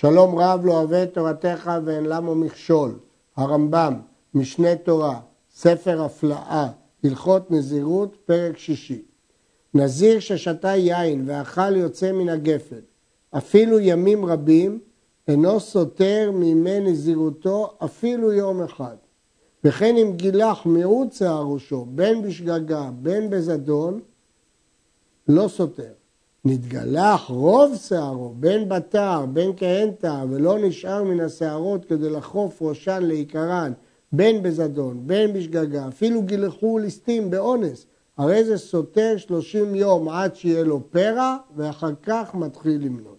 שלום רב לא אוהב את תורתך ואין למו מכשול. הרמב"ם, משנה תורה, ספר הפלאה, הלכות נזירות, פרק שישי. נזיר ששתה יין ואכל יוצא מן הגפן, אפילו ימים רבים, אינו סותר מימי נזירותו אפילו יום אחד. וכן אם גילח מיעוט שיער ראשו, בין בשגגה, בין בזדון, לא סותר. נתגלח רוב שערו, בין בתר, בין כהן ולא נשאר מן השערות כדי לחוף ראשן לעיקרן, בין בזדון, בין בשגגה, אפילו גילחו ליסטים באונס, הרי זה סותר שלושים יום עד שיהיה לו פרע, ואחר כך מתחיל למנות.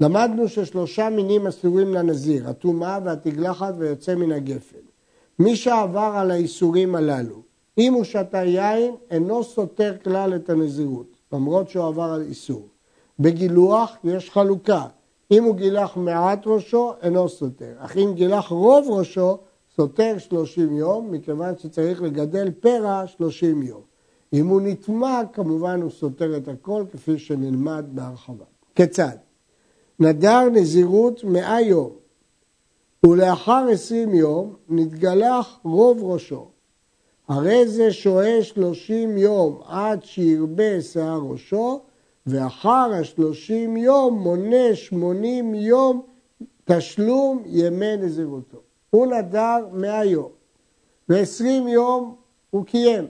למדנו ששלושה מינים אסורים לנזיר, הטומאה והתגלחת ויוצא מן הגפן. מי שעבר על האיסורים הללו, אם הוא שתה יין, אינו סותר כלל את הנזירות. למרות שהוא עבר על איסור. בגילוח יש חלוקה, אם הוא גילח מעט ראשו, אינו סותר, אך אם גילח רוב ראשו, סותר 30 יום, מכיוון שצריך לגדל פרע 30 יום. אם הוא נטמע, כמובן הוא סותר את הכל, כפי שנלמד בהרחבה. כיצד? נדר נזירות 100 יום, ולאחר 20 יום נתגלח רוב ראשו. הרי זה שוהה שלושים יום עד שירבה שיער ראשו, ואחר השלושים יום מונה שמונים יום תשלום ימי נזירותו. הוא נדר מאה יום, ועשרים יום הוא קיים,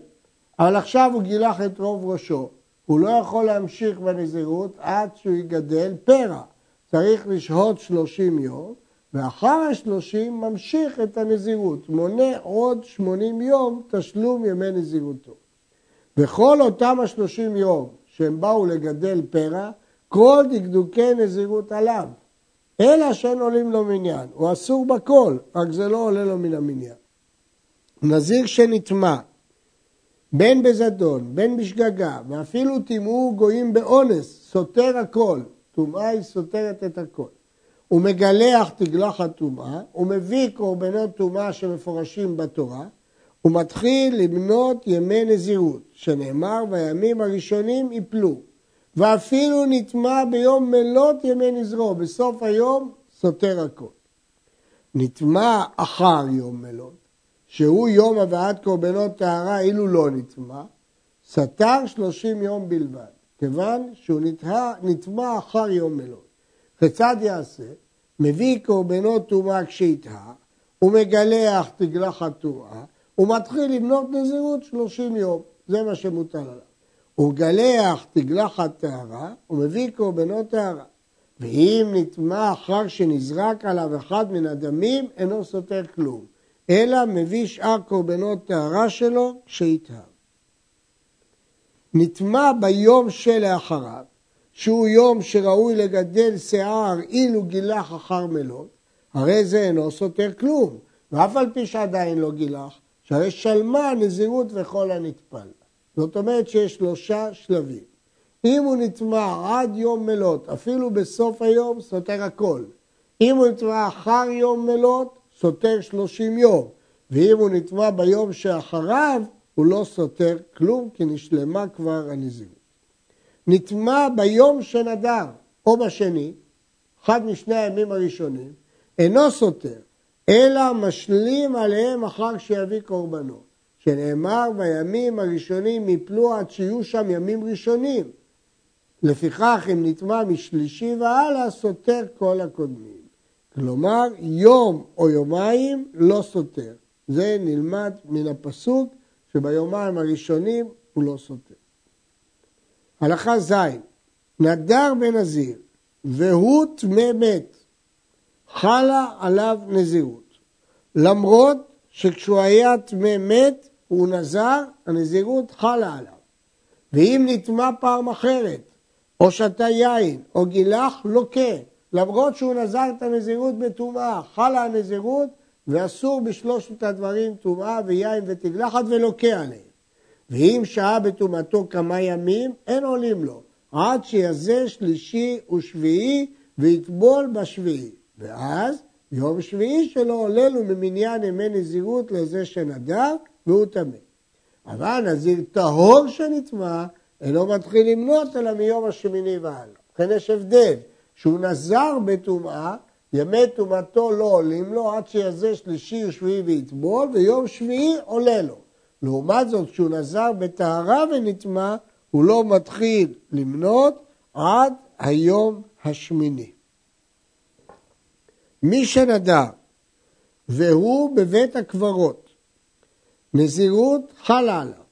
אבל עכשיו הוא גילח את רוב ראשו. הוא לא יכול להמשיך בנזירות עד שהוא יגדל פרע. צריך לשהות שלושים יום, ואחר השלושים ממשיך את הנזירות, מונה עוד שמונים יום תשלום ימי נזירותו. וכל אותם השלושים יום שהם באו לגדל פרע, כל דקדוקי נזירות עליו. אלא שאין עולים לו מניין, הוא אסור בכל, רק זה לא עולה לו מן המניין. נזיר שנטמע, בין בזדון, בין בשגגה, ואפילו טימאו גויים באונס, סותר הכל. טומאה היא סותרת את הכל. הוא מגלח תגלחת טומאה, הוא מביא קורבנות טומאה שמפורשים בתורה, הוא מתחיל למנות ימי נזירות, שנאמר והימים הראשונים יפלו, ואפילו נטמע ביום מלות ימי נזרו, בסוף היום סותר הכל. נטמע אחר יום מלות, שהוא יום הבאת קורבנות טהרה אילו לא נטמע, סתר שלושים יום בלבד, כיוון שהוא נטמע אחר יום מלות. כיצד יעשה? מביא קורבנות טומאה כשיטהר, הוא מגלח תגלחת טומאה, הוא מתחיל לבנות נזירות שלושים יום, זה מה שמוטל עליו. הוא מגלח תגלחת טהרה, הוא מביא קורבנות טהרה. ואם נטמע אחר שנזרק עליו אחד מן הדמים, אינו סותר כלום, אלא מביא שאר קורבנות טהרה שלו כשיטהר. נטמע ביום שלאחריו, שהוא יום שראוי לגדל שיער אילו גילח אחר מלות, הרי זה אינו סותר כלום, ואף על פי שעדיין לא גילח, שהרי שלמה נזירות וכל הנטפל. זאת אומרת שיש שלושה שלבים. אם הוא נטמע עד יום מלות, אפילו בסוף היום, סותר הכל. אם הוא נטמע אחר יום מלות, סותר שלושים יום. ואם הוא נטמע ביום שאחריו, הוא לא סותר כלום, כי נשלמה כבר הנזירות. נטמע ביום שנדר או בשני, אחד משני הימים הראשונים, אינו סותר, אלא משלים עליהם אחר שיביא קורבנות. שנאמר בימים הראשונים יפלו עד שיהיו שם ימים ראשונים. לפיכך אם נטמע משלישי והלאה סותר כל הקודמים. כלומר יום או יומיים לא סותר. זה נלמד מן הפסוק שביומיים הראשונים הוא לא סותר. הלכה ז', נדר בנזיר והוא טמא מת, חלה עליו נזירות. למרות שכשהוא היה טמא מת, הוא נזר, הנזירות חלה עליו. ואם נטמע פעם אחרת, או שתה יין, או גילח, לוקה. למרות שהוא נזר את הנזירות בטומאה, חלה הנזירות, ואסור בשלושת הדברים טומאה ויין ותגלחת ולוקה עליהם. ואם שהה בטומאתו כמה ימים, אין עולים לו, עד שיזה שלישי ושביעי ויטבול בשביעי. ואז יום שביעי שלו עולה לו ממניין ימי נזירות לזה שנדר, והוא טמא. אבל נזיר טהור שנטמע, אינו מתחיל למנות אלא מיום השמיני והלאה. לכן יש הבדל שהוא נזר בטומאה, ימי טומאתו לא עולים לו עד שיזה שלישי ושביעי ויטבול, ויום שביעי עולה לו. לעומת זאת, כשהוא נזר בטהרה ונטמע, הוא לא מתחיל למנות עד היום השמיני. מי שנדר והוא בבית הקברות, נזירות חלה עליו,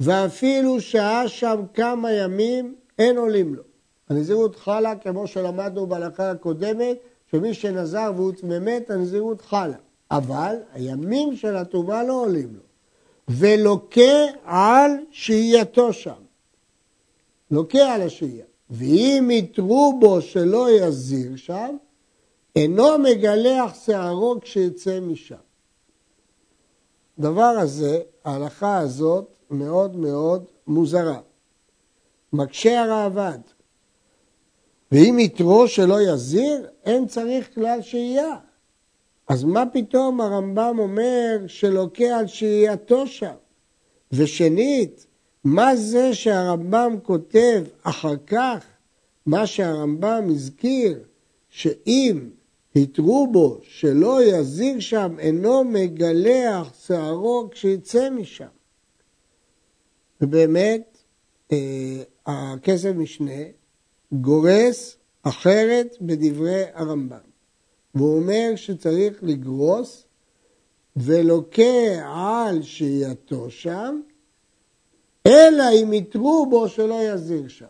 ואפילו שהה שם כמה ימים, אין עולים לו. הנזירות חלה, כמו שלמדנו בהלכה הקודמת, שמי שנזר והוא באמת, הנזירות חלה. אבל הימים של הטומאה לא עולים לו. ולוקה על שהייתו שם. לוקה על השהייה. ואם יתרו בו שלא יזיר שם, אינו מגלח שערו כשיצא משם. דבר הזה, ההלכה הזאת מאוד מאוד מוזרה. מקשה הראב"ד. ואם יתרו שלא יזיר, אין צריך כלל שהייה. אז מה פתאום הרמב"ם אומר שלוקה על שהייתו שם? ושנית, מה זה שהרמב"ם כותב אחר כך, מה שהרמב"ם הזכיר, שאם התרו בו שלא יזיר שם, אינו מגלח שערו כשיצא משם. ובאמת, אה, הכסף משנה גורס אחרת בדברי הרמב"ם. והוא אומר שצריך לגרוס ולוקה על שהייתו שם, אלא אם יתרו בו שלא יזיר שם.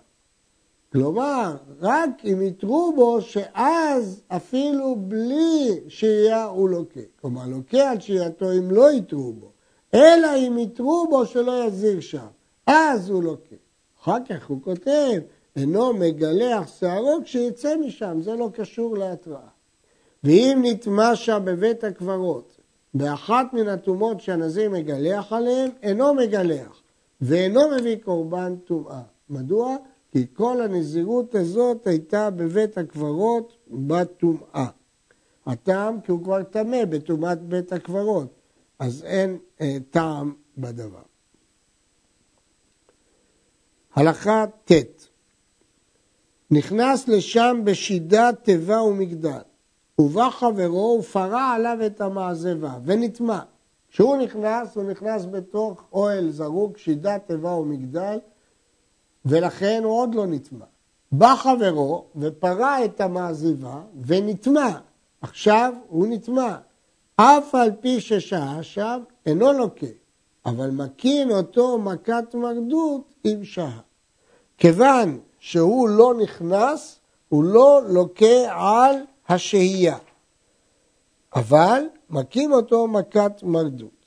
כלומר, רק אם יתרו בו שאז אפילו בלי שהייה הוא לוקה. כלומר, לוקה על שהייתו אם לא יתרו בו, אלא אם יתרו בו שלא יזיר שם, אז הוא לוקה. אחר כך הוא כותב, אינו מגלח שערו כשיצא משם, זה לא קשור להתראה. ואם נטמע שם בבית הקברות, באחת מן הטומאות שהנזיר מגלח עליהן, אינו מגלח, ואינו מביא קורבן טומאה. מדוע? כי כל הנזירות הזאת הייתה בבית הקברות בטומאה. הטעם כי הוא כבר טמא בטומאת בית הקברות, אז אין אה, טעם בדבר. הלכה ט' נכנס לשם בשידת תיבה ומגדל, ובא חברו ופרע עליו את המעזבה ונטמע. כשהוא נכנס, הוא נכנס בתוך אוהל זרוק, שידת תיבה ומגדל, ולכן הוא עוד לא נטמע. בא חברו ופרע את המעזיבה ונטמע. עכשיו הוא נטמע. אף על פי ששהה שם, אינו לוקה, אבל מקין אותו מכת מרדות אם שהה. כיוון שהוא לא נכנס, הוא לא לוקה על השהייה. אבל מכים אותו מכת מרדות.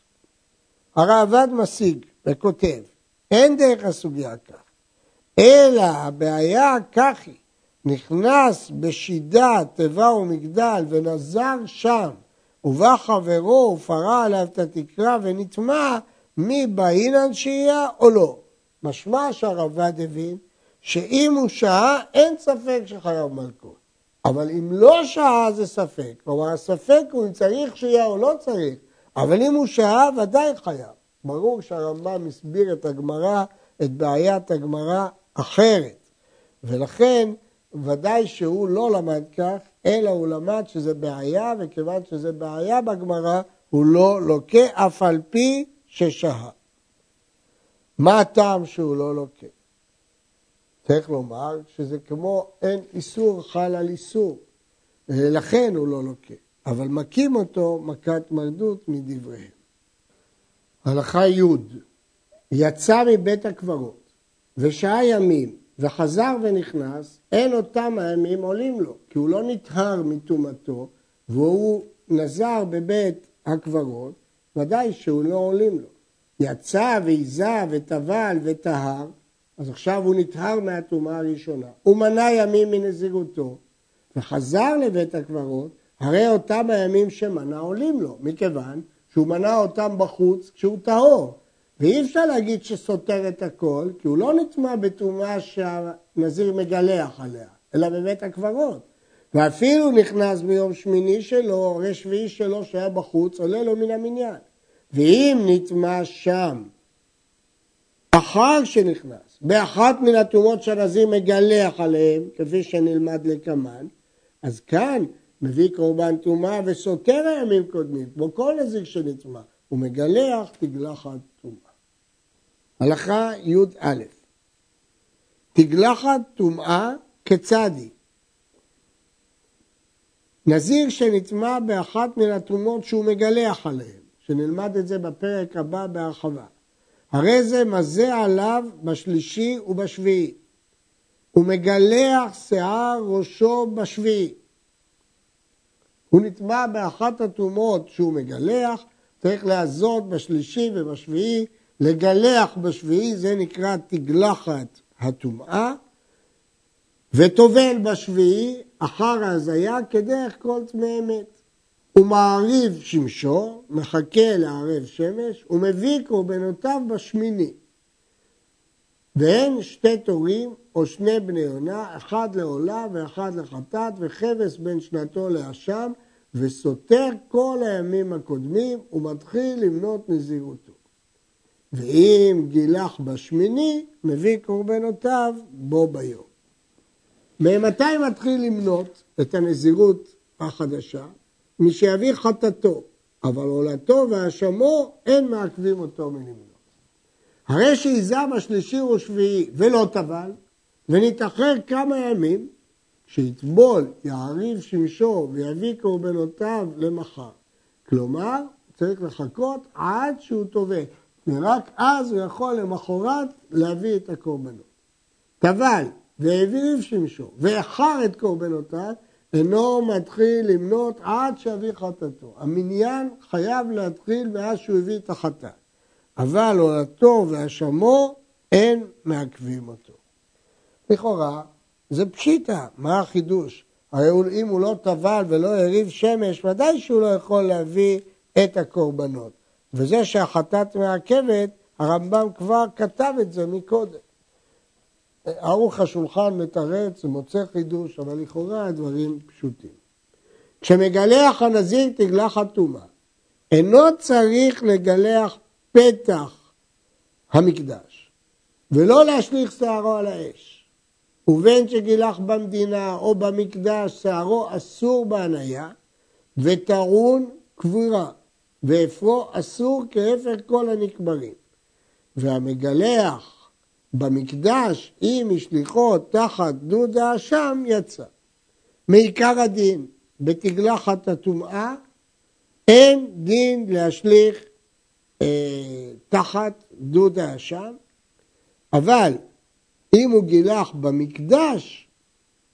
הרעב"ד משיג וכותב, אין דרך הסוגיה כך, אלא הבעיה כך היא, נכנס בשידה, תיבה ומגדל ונזר שם, ובא חברו ופרה עליו את התקרה ונטמע, מי באינן שהייה או לא. משמע שהרב"ד הבין שאם הוא שהה, אין ספק שחייב מלכות. אבל אם לא שהה זה ספק. כלומר, הספק הוא אם צריך שהייה או לא צריך, אבל אם הוא שהה, ודאי חייב. ברור שהרמב"ם הסביר את הגמרא, את בעיית הגמרא אחרת. ולכן, ודאי שהוא לא למד כך, אלא הוא למד שזה בעיה, וכיוון שזה בעיה בגמרא, הוא לא לוקה אף על פי ששהה. מה הטעם שהוא לא לוקה? צריך לומר שזה כמו אין איסור חל על איסור, לכן הוא לא לוקה, אבל מכים אותו מכת מרדות מדבריהם. הלכה י' יצא מבית הקברות ושעה ימים וחזר ונכנס, אין אותם הימים עולים לו, כי הוא לא נטהר מטומאתו והוא נזר בבית הקברות, ודאי שהוא לא עולים לו. יצא ועיזה וטבל וטהר, אז עכשיו הוא נטהר מהטומאה הראשונה. הוא מנה ימים מנזירותו וחזר לבית הקברות, הרי אותם הימים שמנה עולים לו, מכיוון שהוא מנה אותם בחוץ כשהוא טהור. ואי אפשר להגיד שסותר את הכל, כי הוא לא נטמע בטומאה שהנזיר מגלח עליה, אלא בבית הקברות. ואפילו נכנס ביום שמיני שלו, או שביעי שלו שהיה בחוץ, עולה לו מן המניין. ואם נטמע שם אחר שנכנס באחת מן התרומות שהנזיר מגלח עליהם, כפי שנלמד לקמן, אז כאן מביא קורבן טומאה וסותר הימים קודמים, כמו כל נזיר שנטמא, הוא מגלח תגלחת טומאה. הלכה י"א תגלחת טומאה כיצד היא? נזיר שנטמע באחת מן התרומות שהוא מגלח עליהן, שנלמד את זה בפרק הבא בהרחבה. הרי זה מזה עליו בשלישי ובשביעי. הוא מגלח שיער ראשו בשביעי. הוא נטמע באחת התרומות שהוא מגלח, צריך להזות בשלישי ובשביעי, לגלח בשביעי, זה נקרא תגלחת הטומאה, וטובל בשביעי אחר ההזיה כדרך כל טמא אמת. הוא מעריב שמשו, מחכה לערב שמש, ומביא קורבנותיו בשמיני. ואין שתי תורים או שני בני יונה, אחד לעולה ואחד לחטאת, וכבש בין שנתו לאשם, וסותר כל הימים הקודמים, ומתחיל למנות נזירותו. ואם גילח בשמיני, מביא קורבנותיו בו ביום. ממתי מתחיל למנות את הנזירות החדשה? מי שיביא חטאתו, אבל עולתו והאשמו אין מעכבים אותו מלמנות. הרי שהיזה בשלישי ושביעי ולא טבל, ונתאחר כמה ימים, שיטבול, יעריב שמשו ויביא קורבנותיו למחר. כלומר, צריך לחכות עד שהוא טובל, ורק אז הוא יכול למחרת להביא את הקורבנות. טבל והעביר שמשו ואיחר את קורבנותיו, אינו מתחיל למנות עד שאביא חטאתו. המניין חייב להתחיל מאז שהוא הביא את החטאת. אבל עולתו והשמו אין מעכבים אותו. לכאורה זה פשיטה, מה החידוש? הרי אם הוא לא טבל ולא הריב שמש, ודאי שהוא לא יכול להביא את הקורבנות. וזה שהחטאת מעכבת, הרמב"ם כבר כתב את זה מקודם. ערוך השולחן מתרץ ומוצא חידוש, אבל לכאורה הדברים פשוטים. כשמגלח הנזיר תגלח הטומאה, אינו צריך לגלח פתח המקדש, ולא להשליך שערו על האש. ובין שגילח במדינה או במקדש, שערו אסור בהניה, וטעון קבורה, ואפרו אסור כהפך כל הנקברים. והמגלח במקדש, אם השליחו תחת דוד האשם, יצא. מעיקר הדין, בתגלחת הטומאה, אין דין להשליך אה, תחת דוד האשם, אבל אם הוא גילח במקדש,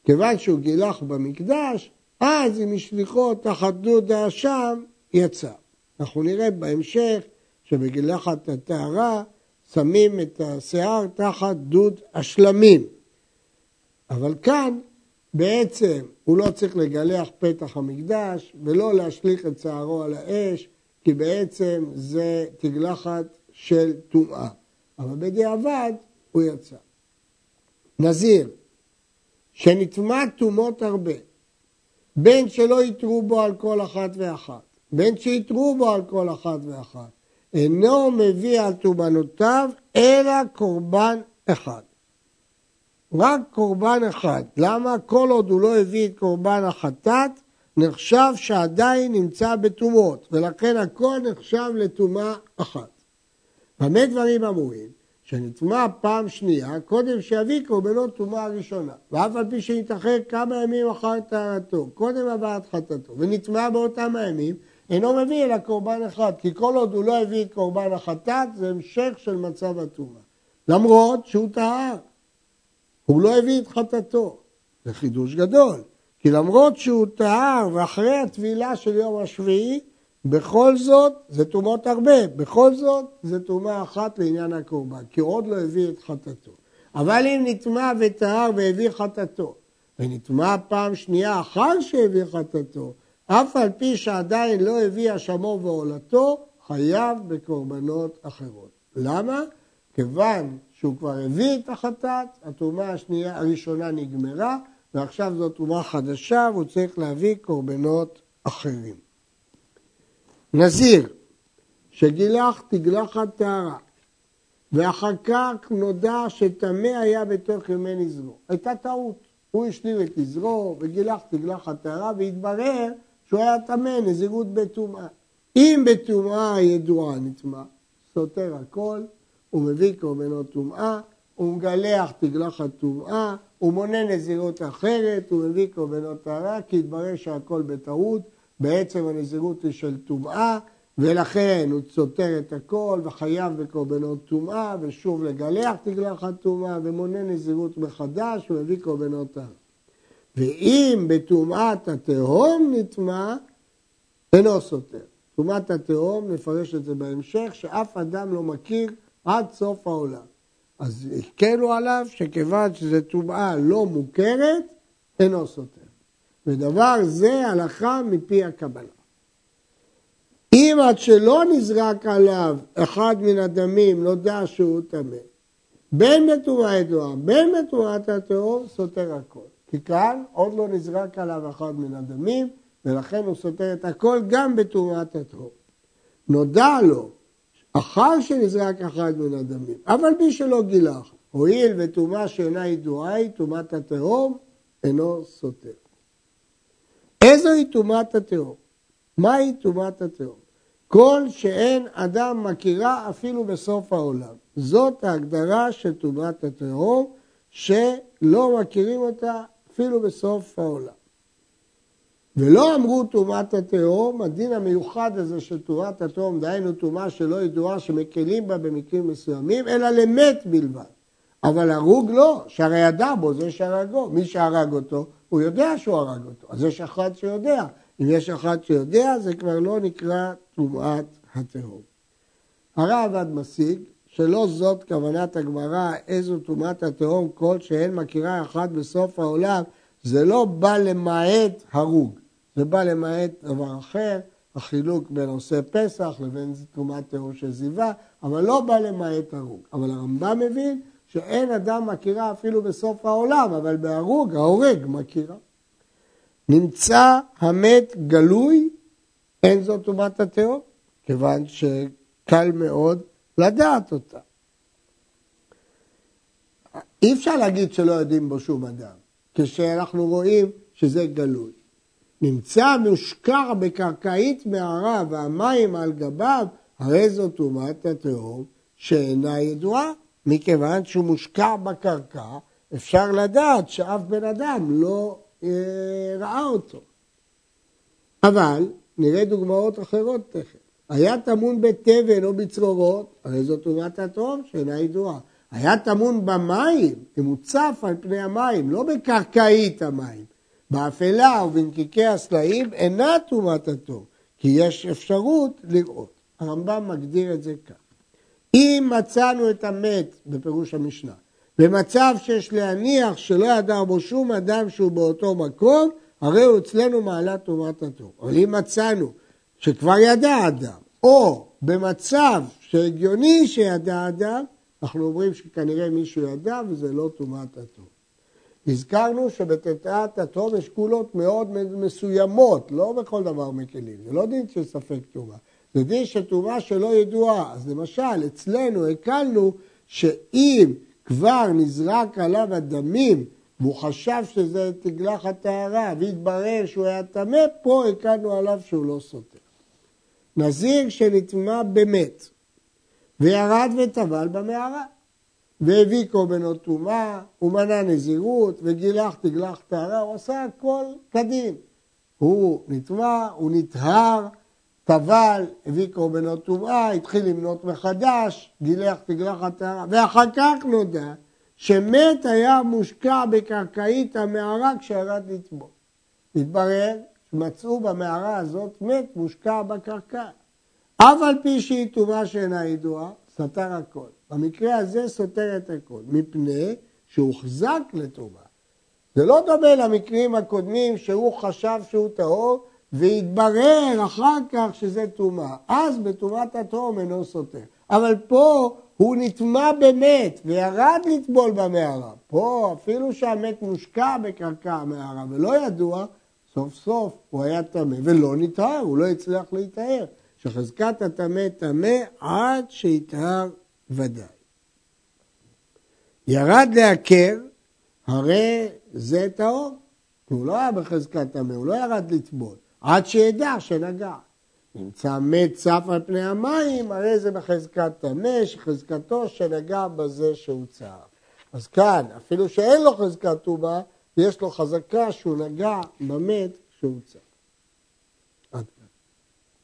כיוון שהוא גילח במקדש, אז אם השליחו תחת דוד האשם, יצא. אנחנו נראה בהמשך שבגילחת הטהרה שמים את השיער תחת דוד השלמים. אבל כאן בעצם הוא לא צריך לגלח פתח המקדש ולא להשליך את שערו על האש, כי בעצם זה תגלחת של טומאה. אבל בדיעבד הוא יצא. נזיר, שנטמע טומאות הרבה, בין שלא יתרו בו על כל אחת ואחת, בין שיתרו בו על כל אחת ואחת, אינו מביא על טומנותיו אלא קורבן אחד. רק קורבן אחד. למה? כל עוד הוא לא הביא את קורבן החטאת, נחשב שעדיין נמצא בטומאות, ולכן הכל נחשב לטומאה אחת. במה דברים אמורים? שנטמע פעם שנייה, קודם שיביא קורבנות טומאה ראשונה, ואף על פי שנתאחר כמה ימים אחר טהרתו, קודם הבאת חטאתו, ונטמע באותם הימים, אינו מביא אלא קורבן אחד, כי כל עוד הוא לא הביא קורבן החטאת, זה המשך של מצב הטומאה. למרות שהוא טהר, הוא לא הביא את חטאתו. זה חידוש גדול, כי למרות שהוא טהר ואחרי הטבילה של יום השביעי, בכל זאת זה טומאות הרבה, בכל זאת זה טומאה אחת לעניין הקורבן, כי עוד לא הביא את חטאתו. אבל אם נטמע וטהר והביא חטאתו, ונטמע פעם שנייה אחר שהביא חטאתו, אף על פי שעדיין לא הביא אשמו ועולתו, חייב בקורבנות אחרות. למה? כיוון שהוא כבר הביא את החטאת, התרומה השנייה, הראשונה נגמרה, ועכשיו זו תרומה חדשה והוא צריך להביא קורבנות אחרים. נזיר, שגילח תגלחת טהרה, ואחר כך נודע שטמא היה בתוך ימי נזרו. הייתה טעות. הוא השלים את נזרו וגילח תגלחת טהרה והתברר שהוא היה טמא, נזירות בטומאה. אם בטומאה ידועה נטמא, סותר הכל, הוא מביא קורבנות טומאה, הוא מגלח תגלחת טומאה, הוא מונה נזירות אחרת, הוא מביא קורבנות טהרה, כי התברר שהכל בטעות, בעצם הנזירות היא של טומאה, ולכן הוא סותר את הכל וחייב בקורבנות טומאה, ושוב לגלח תגלחת טומאה, ומונה נזירות מחדש, ומביא קורבנות טהרה. ואם בטומאת התהום נטמע, אינו סותר. טומאת התהום, נפרש את זה בהמשך, שאף אדם לא מכיר עד סוף העולם. אז הקלו עליו שכיוון שזו טומאה לא מוכרת, אינו סותר. ודבר זה הלכה מפי הקבלה. אם עד שלא נזרק עליו אחד מן הדמים נודע שהוא טמא, בין בטומאה ידועה, בין בטומאת התהום, סותר הכל. כי כאן עוד לא נזרק עליו אחד מן הדמים, ולכן הוא סותר את הכל גם בטומאת התהום. נודע לו אחר שנזרק אחד מן הדמים, אבל מי שלא גילח, הואיל וטומאה שאינה ידועה היא טומאת התהום, אינו סותר. איזוהי טומאת התהום? מהי טומאת התהום? כל שאין אדם מכירה אפילו בסוף העולם. זאת ההגדרה של טומאת התהום, שלא מכירים אותה אפילו בסוף העולם. ולא אמרו טומאת התהום, הדין המיוחד הזה של טומאת התהום, דהיינו טומאה שלא ידועה שמקלים בה במקרים מסוימים, אלא למת בלבד. אבל הרוג לא, שהרי ידע בו זה שהרגו. מי שהרג אותו, הוא יודע שהוא הרג אותו. אז יש אחד שיודע. אם יש אחד שיודע, זה כבר לא נקרא טומאת התהום. הרב משיג שלא זאת כוונת הגמרא, איזו טומאת התהום כל שאין מכירה אחת בסוף העולם, זה לא בא למעט הרוג, זה בא למעט דבר אחר, החילוק בין עושה פסח לבין טומאת תהום של זיווה, אבל לא בא למעט הרוג. אבל הרמב"ם מבין שאין אדם מכירה אפילו בסוף העולם, אבל בהרוג, ההורג מכירה. נמצא המת גלוי, אין זאת טומאת התהום, כיוון שקל מאוד לדעת אותה. אי אפשר להגיד שלא יודעים בו שום אדם, כשאנחנו רואים שזה גלוי. נמצא מושקע בקרקעית מערה והמים על גביו, הרי זו טומאת התהום שאינה ידועה, מכיוון שהוא מושקע בקרקע, אפשר לדעת שאף בן אדם לא אה, ראה אותו. אבל נראה דוגמאות אחרות תכף. היה טמון בתבן או בצרורות, הרי זו טומאת התהום שאינה ידועה. היה טמון במים, אם הוא צף על פני המים, לא בקרקעית המים. באפלה ובנקיקי הסלעים אינה טומאת התהום, כי יש אפשרות לראות. הרמב"ם מגדיר את זה כך. אם מצאנו את המת, בפירוש המשנה, במצב שיש להניח שלא ידע בו שום אדם שהוא באותו מקום, הרי הוא אצלנו מעלת טומאת התור. אבל אם מצאנו שכבר ידע אדם, או במצב שהגיוני שידע אדם, אנחנו אומרים שכנראה מישהו ידע וזה לא טומאת התור. הזכרנו שבטטאת התום יש קולות מאוד מסוימות, לא בכל דבר מקלים, זה לא דין של ספק טומאה, זה דין של טומאה שלא ידועה. אז למשל, אצלנו הקלנו שאם כבר נזרק עליו הדמים והוא חשב שזה תגלח הטהרה והתברר שהוא היה טמא, פה הקלנו עליו שהוא לא סותר. נזיר שנטמע במת וירד וטבל במערה והביא קורבנות טומאה, הוא מנה נזירות וגילח תגלח טהרה, הוא עשה הכל כדין. הוא נטמע, הוא נטהר, טבל, הביא קורבנות טומאה, התחיל למנות מחדש, גילח תגלח הטהרה, ואחר כך נודע שמת היה מושקע בקרקעית המערה כשירד לטבול. התברר שמצאו במערה הזאת מת מושקע בקרקע. אף על פי שהיא טומאה שאינה ידועה, סתר הכל. במקרה הזה סותר את הכל, מפני שהוחזק לטומאה. זה לא דומה למקרים הקודמים שהוא חשב שהוא טהור והתברר אחר כך שזה טומאה. אז בטומאת התהום אינו סותר. אבל פה הוא נטמע במת וירד לטבול במערה. פה אפילו שהמת מושקע בקרקע המערה ולא ידוע, סוף סוף הוא היה טמא ולא נטהר, הוא לא הצליח להיטהר. שחזקת הטמא טמא עד שיטהר ודאי. ירד לעקר, הרי זה טהור. הוא לא היה בחזקת טמא, הוא לא ירד לטבול, עד שידע שנגע. נמצא מת צף על פני המים, הרי זה בחזקת טמא, שחזקתו שנגע בזה שהוא צף. אז כאן, אפילו שאין לו חזקת טומאה, יש לו חזקה שהוא נגע במת שהוא צף.